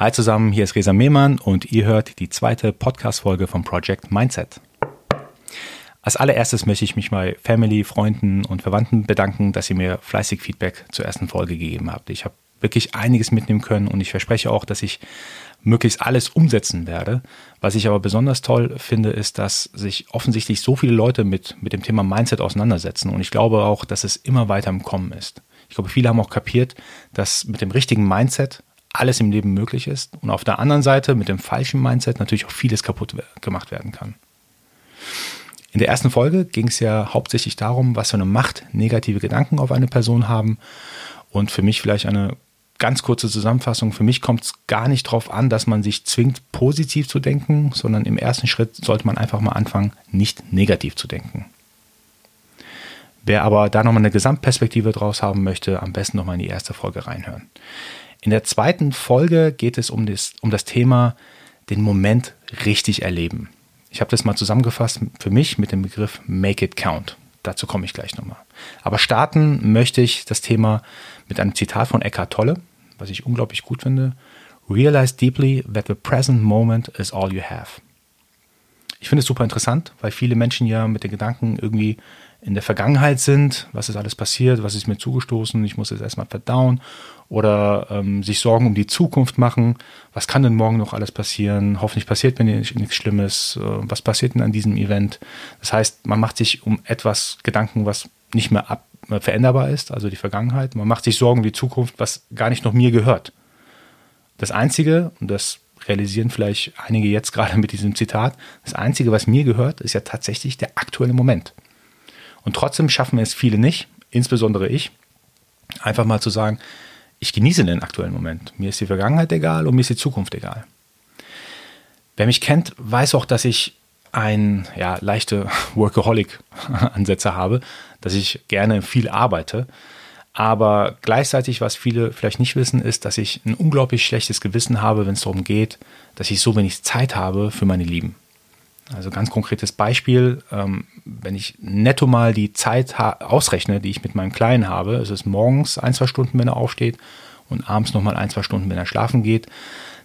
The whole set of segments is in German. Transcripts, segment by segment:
Hi zusammen, hier ist Resa Mehmann und ihr hört die zweite Podcast-Folge vom Project Mindset. Als allererstes möchte ich mich bei Family, Freunden und Verwandten bedanken, dass ihr mir fleißig Feedback zur ersten Folge gegeben habt. Ich habe wirklich einiges mitnehmen können und ich verspreche auch, dass ich möglichst alles umsetzen werde. Was ich aber besonders toll finde, ist, dass sich offensichtlich so viele Leute mit, mit dem Thema Mindset auseinandersetzen und ich glaube auch, dass es immer weiter im Kommen ist. Ich glaube, viele haben auch kapiert, dass mit dem richtigen Mindset alles im Leben möglich ist und auf der anderen Seite mit dem falschen Mindset natürlich auch vieles kaputt gemacht werden kann. In der ersten Folge ging es ja hauptsächlich darum, was für eine Macht negative Gedanken auf eine Person haben und für mich vielleicht eine ganz kurze Zusammenfassung. Für mich kommt es gar nicht darauf an, dass man sich zwingt, positiv zu denken, sondern im ersten Schritt sollte man einfach mal anfangen, nicht negativ zu denken. Wer aber da nochmal eine Gesamtperspektive draus haben möchte, am besten nochmal in die erste Folge reinhören. In der zweiten Folge geht es um das, um das Thema den Moment richtig erleben. Ich habe das mal zusammengefasst für mich mit dem Begriff Make It Count. Dazu komme ich gleich nochmal. Aber starten möchte ich das Thema mit einem Zitat von Eckhart Tolle, was ich unglaublich gut finde. Realize deeply that the present moment is all you have. Ich finde es super interessant, weil viele Menschen ja mit den Gedanken irgendwie in der Vergangenheit sind, was ist alles passiert, was ist mir zugestoßen, ich muss es erstmal verdauen oder ähm, sich Sorgen um die Zukunft machen, was kann denn morgen noch alles passieren, hoffentlich passiert mir nicht, nichts Schlimmes, äh, was passiert denn an diesem Event. Das heißt, man macht sich um etwas Gedanken, was nicht mehr ab, äh, veränderbar ist, also die Vergangenheit, man macht sich Sorgen um die Zukunft, was gar nicht noch mir gehört. Das Einzige, und das realisieren vielleicht einige jetzt gerade mit diesem Zitat, das Einzige, was mir gehört, ist ja tatsächlich der aktuelle Moment. Und trotzdem schaffen es viele nicht, insbesondere ich, einfach mal zu sagen, ich genieße den aktuellen Moment. Mir ist die Vergangenheit egal und mir ist die Zukunft egal. Wer mich kennt, weiß auch, dass ich ein ja, leichte Workaholic-Ansätze habe, dass ich gerne viel arbeite. Aber gleichzeitig, was viele vielleicht nicht wissen, ist, dass ich ein unglaublich schlechtes Gewissen habe, wenn es darum geht, dass ich so wenig Zeit habe für meine Lieben. Also ganz konkretes Beispiel, ähm, wenn ich netto mal die Zeit ausrechne, die ich mit meinem Kleinen habe, es ist morgens ein, zwei Stunden, wenn er aufsteht und abends nochmal ein, zwei Stunden, wenn er schlafen geht,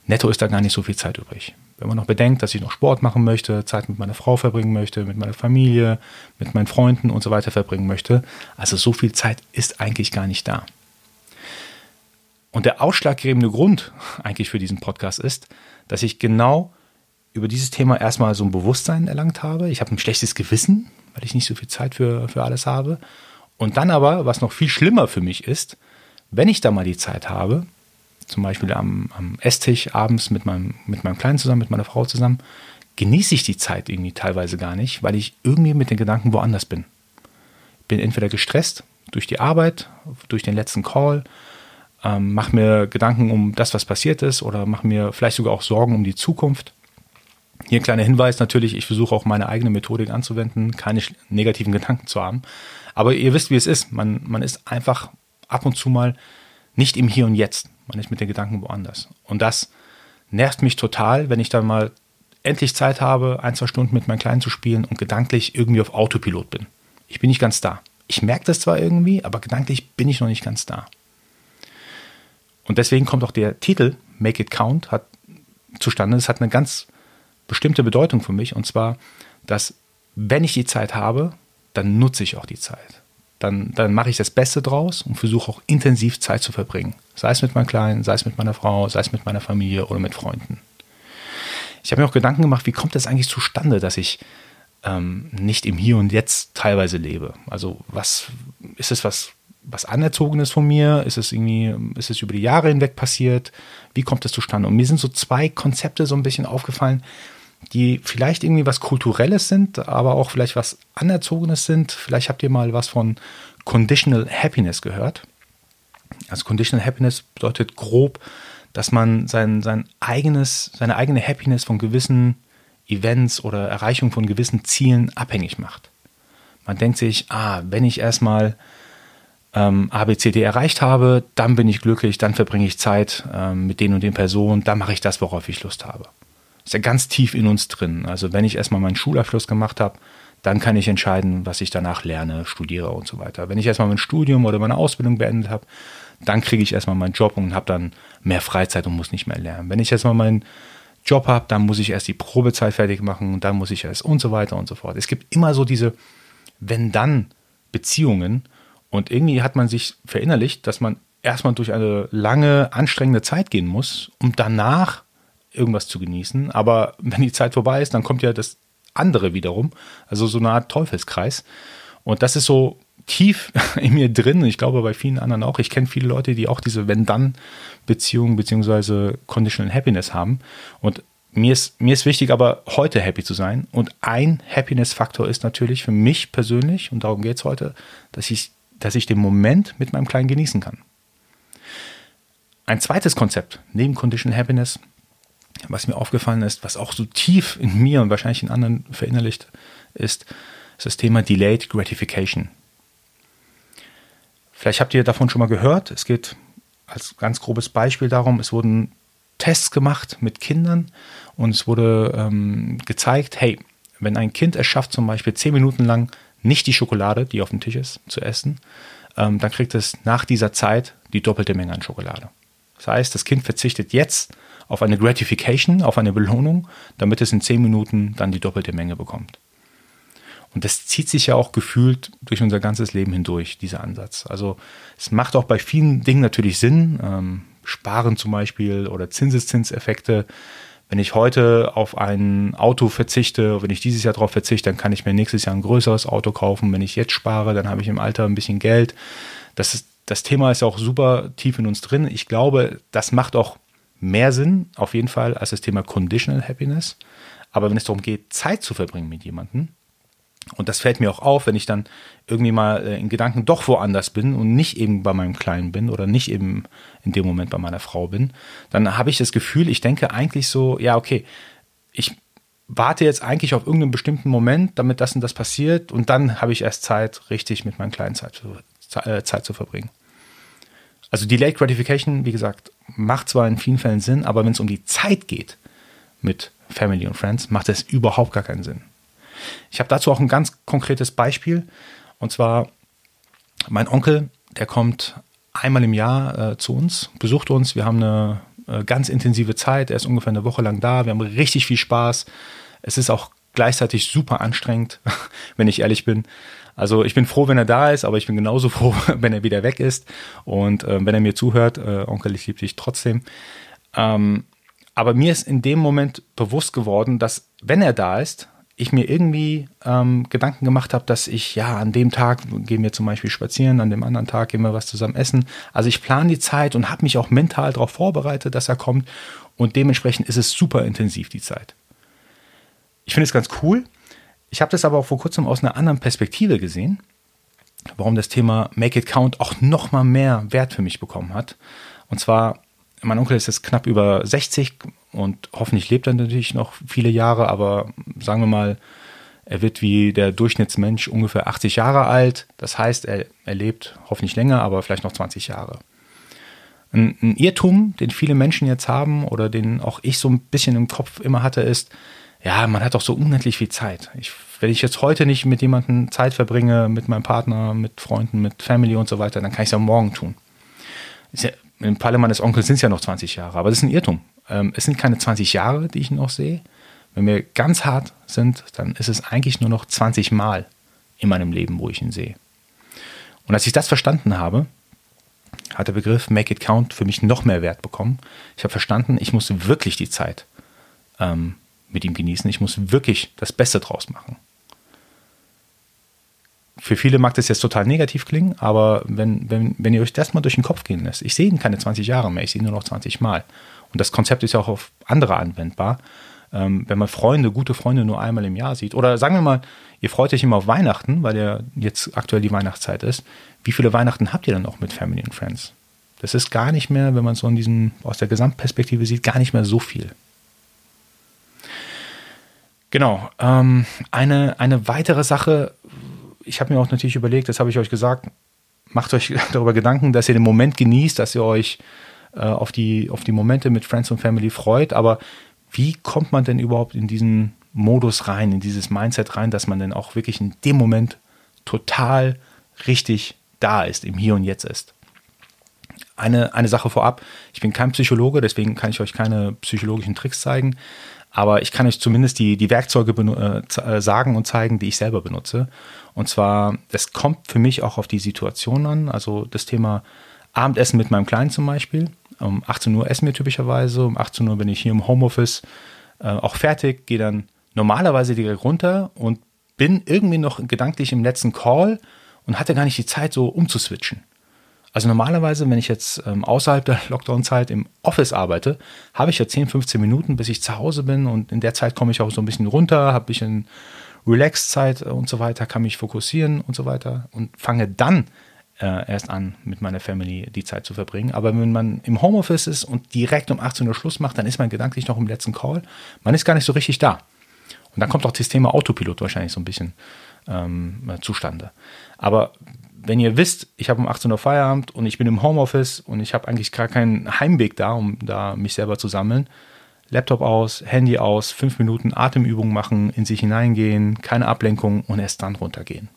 netto ist da gar nicht so viel Zeit übrig. Wenn man noch bedenkt, dass ich noch Sport machen möchte, Zeit mit meiner Frau verbringen möchte, mit meiner Familie, mit meinen Freunden und so weiter verbringen möchte, also so viel Zeit ist eigentlich gar nicht da. Und der ausschlaggebende Grund eigentlich für diesen Podcast ist, dass ich genau über dieses Thema erstmal so ein Bewusstsein erlangt habe. Ich habe ein schlechtes Gewissen, weil ich nicht so viel Zeit für, für alles habe. Und dann aber, was noch viel schlimmer für mich ist, wenn ich da mal die Zeit habe, zum Beispiel am, am Esstisch abends mit meinem, mit meinem Kleinen zusammen, mit meiner Frau zusammen, genieße ich die Zeit irgendwie teilweise gar nicht, weil ich irgendwie mit den Gedanken woanders bin. Bin entweder gestresst durch die Arbeit, durch den letzten Call, ähm, mache mir Gedanken um das, was passiert ist, oder mache mir vielleicht sogar auch Sorgen um die Zukunft. Hier ein kleiner Hinweis natürlich, ich versuche auch meine eigene Methodik anzuwenden, keine negativen Gedanken zu haben. Aber ihr wisst, wie es ist. Man, man ist einfach ab und zu mal nicht im Hier und Jetzt. Man ist mit den Gedanken woanders. Und das nervt mich total, wenn ich dann mal endlich Zeit habe, ein, zwei Stunden mit meinem Kleinen zu spielen und gedanklich irgendwie auf Autopilot bin. Ich bin nicht ganz da. Ich merke das zwar irgendwie, aber gedanklich bin ich noch nicht ganz da. Und deswegen kommt auch der Titel Make It Count hat zustande. Es hat eine ganz bestimmte Bedeutung für mich. Und zwar, dass wenn ich die Zeit habe, dann nutze ich auch die Zeit. Dann, dann mache ich das Beste draus und versuche auch intensiv Zeit zu verbringen. Sei es mit meinem Kleinen, sei es mit meiner Frau, sei es mit meiner Familie oder mit Freunden. Ich habe mir auch Gedanken gemacht, wie kommt das eigentlich zustande, dass ich ähm, nicht im Hier und Jetzt teilweise lebe? Also was ist es was, was anerzogenes von mir? Ist es irgendwie, ist es über die Jahre hinweg passiert? Wie kommt das zustande? Und mir sind so zwei Konzepte so ein bisschen aufgefallen, die vielleicht irgendwie was Kulturelles sind, aber auch vielleicht was Anerzogenes sind. Vielleicht habt ihr mal was von Conditional Happiness gehört. Also Conditional Happiness bedeutet grob, dass man sein, sein eigenes, seine eigene Happiness von gewissen Events oder Erreichung von gewissen Zielen abhängig macht. Man denkt sich, ah, wenn ich erstmal ähm, ABCD erreicht habe, dann bin ich glücklich, dann verbringe ich Zeit ähm, mit den und den Personen, dann mache ich das, worauf ich Lust habe ist ja ganz tief in uns drin. Also wenn ich erstmal meinen Schulabschluss gemacht habe, dann kann ich entscheiden, was ich danach lerne, studiere und so weiter. Wenn ich erstmal mein Studium oder meine Ausbildung beendet habe, dann kriege ich erstmal meinen Job und habe dann mehr Freizeit und muss nicht mehr lernen. Wenn ich erstmal meinen Job habe, dann muss ich erst die Probezeit fertig machen und dann muss ich erst und so weiter und so fort. Es gibt immer so diese Wenn-Dann-Beziehungen und irgendwie hat man sich verinnerlicht, dass man erstmal durch eine lange, anstrengende Zeit gehen muss, um danach irgendwas zu genießen. Aber wenn die Zeit vorbei ist, dann kommt ja das andere wiederum. Also so eine Art Teufelskreis. Und das ist so tief in mir drin. Ich glaube bei vielen anderen auch. Ich kenne viele Leute, die auch diese Wenn-Dann-Beziehung beziehungsweise Conditional Happiness haben. Und mir ist, mir ist wichtig, aber heute happy zu sein. Und ein Happiness-Faktor ist natürlich für mich persönlich, und darum geht es heute, dass ich, dass ich den Moment mit meinem Kleinen genießen kann. Ein zweites Konzept neben Conditional Happiness was mir aufgefallen ist, was auch so tief in mir und wahrscheinlich in anderen verinnerlicht ist, ist das Thema Delayed Gratification. Vielleicht habt ihr davon schon mal gehört. Es geht als ganz grobes Beispiel darum, es wurden Tests gemacht mit Kindern und es wurde ähm, gezeigt, hey, wenn ein Kind es schafft, zum Beispiel zehn Minuten lang nicht die Schokolade, die auf dem Tisch ist, zu essen, ähm, dann kriegt es nach dieser Zeit die doppelte Menge an Schokolade. Das heißt, das Kind verzichtet jetzt auf eine Gratification, auf eine Belohnung, damit es in zehn Minuten dann die doppelte Menge bekommt. Und das zieht sich ja auch gefühlt durch unser ganzes Leben hindurch, dieser Ansatz. Also es macht auch bei vielen Dingen natürlich Sinn, ähm, Sparen zum Beispiel oder Zinseszinseffekte. Wenn ich heute auf ein Auto verzichte, wenn ich dieses Jahr darauf verzichte, dann kann ich mir nächstes Jahr ein größeres Auto kaufen. Wenn ich jetzt spare, dann habe ich im Alter ein bisschen Geld. Das, ist, das Thema ist auch super tief in uns drin. Ich glaube, das macht auch mehr Sinn, auf jeden Fall, als das Thema Conditional Happiness. Aber wenn es darum geht, Zeit zu verbringen mit jemandem, und das fällt mir auch auf, wenn ich dann irgendwie mal äh, in Gedanken doch woanders bin und nicht eben bei meinem Kleinen bin oder nicht eben in dem Moment bei meiner Frau bin, dann habe ich das Gefühl, ich denke eigentlich so, ja, okay, ich warte jetzt eigentlich auf irgendeinen bestimmten Moment, damit das und das passiert und dann habe ich erst Zeit, richtig mit meinem Kleinen Zeit zu, äh, Zeit zu verbringen. Also Delayed Gratification, wie gesagt, macht zwar in vielen Fällen Sinn, aber wenn es um die Zeit geht mit Family und Friends, macht es überhaupt gar keinen Sinn. Ich habe dazu auch ein ganz konkretes Beispiel. Und zwar mein Onkel, der kommt einmal im Jahr äh, zu uns, besucht uns. Wir haben eine äh, ganz intensive Zeit. Er ist ungefähr eine Woche lang da. Wir haben richtig viel Spaß. Es ist auch gleichzeitig super anstrengend, wenn ich ehrlich bin. Also ich bin froh, wenn er da ist, aber ich bin genauso froh, wenn er wieder weg ist. Und äh, wenn er mir zuhört, äh, Onkel, ich liebe dich trotzdem. Ähm, aber mir ist in dem Moment bewusst geworden, dass wenn er da ist, ich mir irgendwie ähm, Gedanken gemacht habe, dass ich ja an dem Tag gehen wir zum Beispiel spazieren, an dem anderen Tag gehen wir was zusammen essen. Also ich plane die Zeit und habe mich auch mental darauf vorbereitet, dass er kommt. Und dementsprechend ist es super intensiv die Zeit. Ich finde es ganz cool, ich habe das aber auch vor kurzem aus einer anderen Perspektive gesehen, warum das Thema Make It Count auch noch mal mehr Wert für mich bekommen hat. Und zwar, mein Onkel ist jetzt knapp über 60 und hoffentlich lebt er natürlich noch viele Jahre, aber sagen wir mal, er wird wie der Durchschnittsmensch ungefähr 80 Jahre alt. Das heißt, er, er lebt hoffentlich länger, aber vielleicht noch 20 Jahre. Ein, ein Irrtum, den viele Menschen jetzt haben oder den auch ich so ein bisschen im Kopf immer hatte, ist, ja, man hat doch so unendlich viel Zeit. Ich, wenn ich jetzt heute nicht mit jemandem Zeit verbringe, mit meinem Partner, mit Freunden, mit Family und so weiter, dann kann ich es ja morgen tun. Ja, Im Falle meines Onkels sind es ja noch 20 Jahre, aber das ist ein Irrtum. Ähm, es sind keine 20 Jahre, die ich noch sehe. Wenn wir ganz hart sind, dann ist es eigentlich nur noch 20 Mal in meinem Leben, wo ich ihn sehe. Und als ich das verstanden habe, hat der Begriff Make It Count für mich noch mehr Wert bekommen. Ich habe verstanden, ich muss wirklich die Zeit ähm, mit ihm genießen. Ich muss wirklich das Beste draus machen. Für viele mag das jetzt total negativ klingen, aber wenn, wenn, wenn ihr euch das mal durch den Kopf gehen lässt, ich sehe ihn keine 20 Jahre mehr, ich sehe ihn nur noch 20 Mal. Und das Konzept ist ja auch auf andere anwendbar. Ähm, wenn man Freunde, gute Freunde nur einmal im Jahr sieht, oder sagen wir mal, ihr freut euch immer auf Weihnachten, weil ja jetzt aktuell die Weihnachtszeit ist, wie viele Weihnachten habt ihr dann auch mit Family and Friends? Das ist gar nicht mehr, wenn man es so in diesem, aus der Gesamtperspektive sieht, gar nicht mehr so viel. Genau. Ähm, eine, eine weitere Sache, ich habe mir auch natürlich überlegt, das habe ich euch gesagt, macht euch darüber Gedanken, dass ihr den Moment genießt, dass ihr euch äh, auf, die, auf die Momente mit Friends und Family freut. Aber wie kommt man denn überhaupt in diesen Modus rein, in dieses Mindset rein, dass man dann auch wirklich in dem Moment total richtig da ist, im Hier und Jetzt ist. Eine, eine Sache vorab, ich bin kein Psychologe, deswegen kann ich euch keine psychologischen Tricks zeigen, aber ich kann euch zumindest die, die Werkzeuge äh, äh, sagen und zeigen, die ich selber benutze. Und zwar, es kommt für mich auch auf die Situation an, also das Thema Abendessen mit meinem Kleinen zum Beispiel. Um 18 Uhr essen wir typischerweise, um 18 Uhr bin ich hier im Homeoffice äh, auch fertig, gehe dann normalerweise direkt runter und bin irgendwie noch gedanklich im letzten Call und hatte gar nicht die Zeit, so umzuswitchen. Also normalerweise, wenn ich jetzt ähm, außerhalb der Lockdown-Zeit im Office arbeite, habe ich ja 10, 15 Minuten, bis ich zu Hause bin und in der Zeit komme ich auch so ein bisschen runter, habe ich eine Relax-Zeit und so weiter, kann mich fokussieren und so weiter und fange dann äh, erst an, mit meiner Family die Zeit zu verbringen. Aber wenn man im Homeoffice ist und direkt um 18 Uhr Schluss macht, dann ist man gedanklich noch im letzten Call. Man ist gar nicht so richtig da. Und dann kommt auch das Thema Autopilot wahrscheinlich so ein bisschen ähm, zustande. Aber wenn ihr wisst, ich habe um 18 Uhr Feierabend und ich bin im Homeoffice und ich habe eigentlich gar keinen Heimweg da, um da mich selber zu sammeln, Laptop aus, Handy aus, fünf Minuten Atemübung machen, in sich hineingehen, keine Ablenkung und erst dann runtergehen.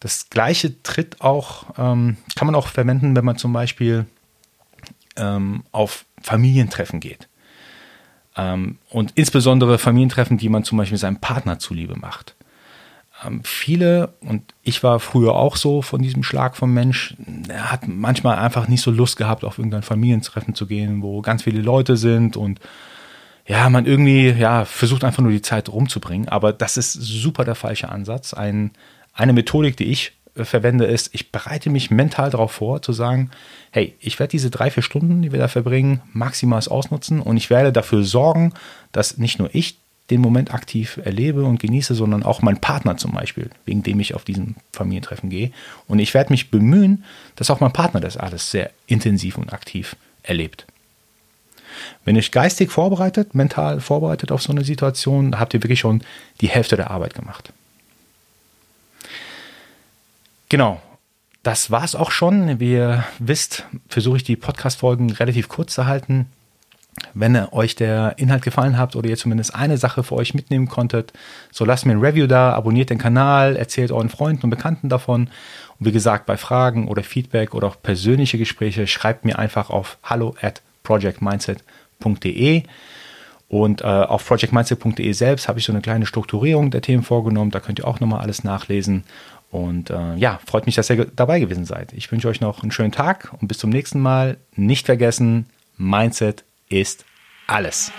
Das gleiche tritt auch, ähm, kann man auch verwenden, wenn man zum Beispiel ähm, auf Familientreffen geht. Ähm, und insbesondere Familientreffen, die man zum Beispiel seinem Partner zuliebe macht. Viele, und ich war früher auch so von diesem Schlag vom Mensch, er hat manchmal einfach nicht so Lust gehabt, auf irgendein Familientreffen zu gehen, wo ganz viele Leute sind und ja, man irgendwie ja, versucht einfach nur die Zeit rumzubringen. Aber das ist super der falsche Ansatz. Ein, eine Methodik, die ich äh, verwende, ist, ich bereite mich mental darauf vor, zu sagen, hey, ich werde diese drei, vier Stunden, die wir da verbringen, maximal ausnutzen und ich werde dafür sorgen, dass nicht nur ich den Moment aktiv erlebe und genieße, sondern auch mein Partner zum Beispiel, wegen dem ich auf diesen Familientreffen gehe. Und ich werde mich bemühen, dass auch mein Partner das alles sehr intensiv und aktiv erlebt. Wenn ihr geistig vorbereitet, mental vorbereitet auf so eine Situation, habt ihr wirklich schon die Hälfte der Arbeit gemacht. Genau, das war es auch schon. Wie ihr wisst, versuche ich die Podcast-Folgen relativ kurz zu halten. Wenn euch der Inhalt gefallen hat oder ihr zumindest eine Sache für euch mitnehmen konntet, so lasst mir ein Review da, abonniert den Kanal, erzählt euren Freunden und Bekannten davon. Und wie gesagt, bei Fragen oder Feedback oder auch persönliche Gespräche schreibt mir einfach auf hallo at projectmindset.de. Und äh, auf projectmindset.de selbst habe ich so eine kleine Strukturierung der Themen vorgenommen. Da könnt ihr auch nochmal alles nachlesen. Und äh, ja, freut mich, dass ihr dabei gewesen seid. Ich wünsche euch noch einen schönen Tag und bis zum nächsten Mal. Nicht vergessen, Mindset ist alles.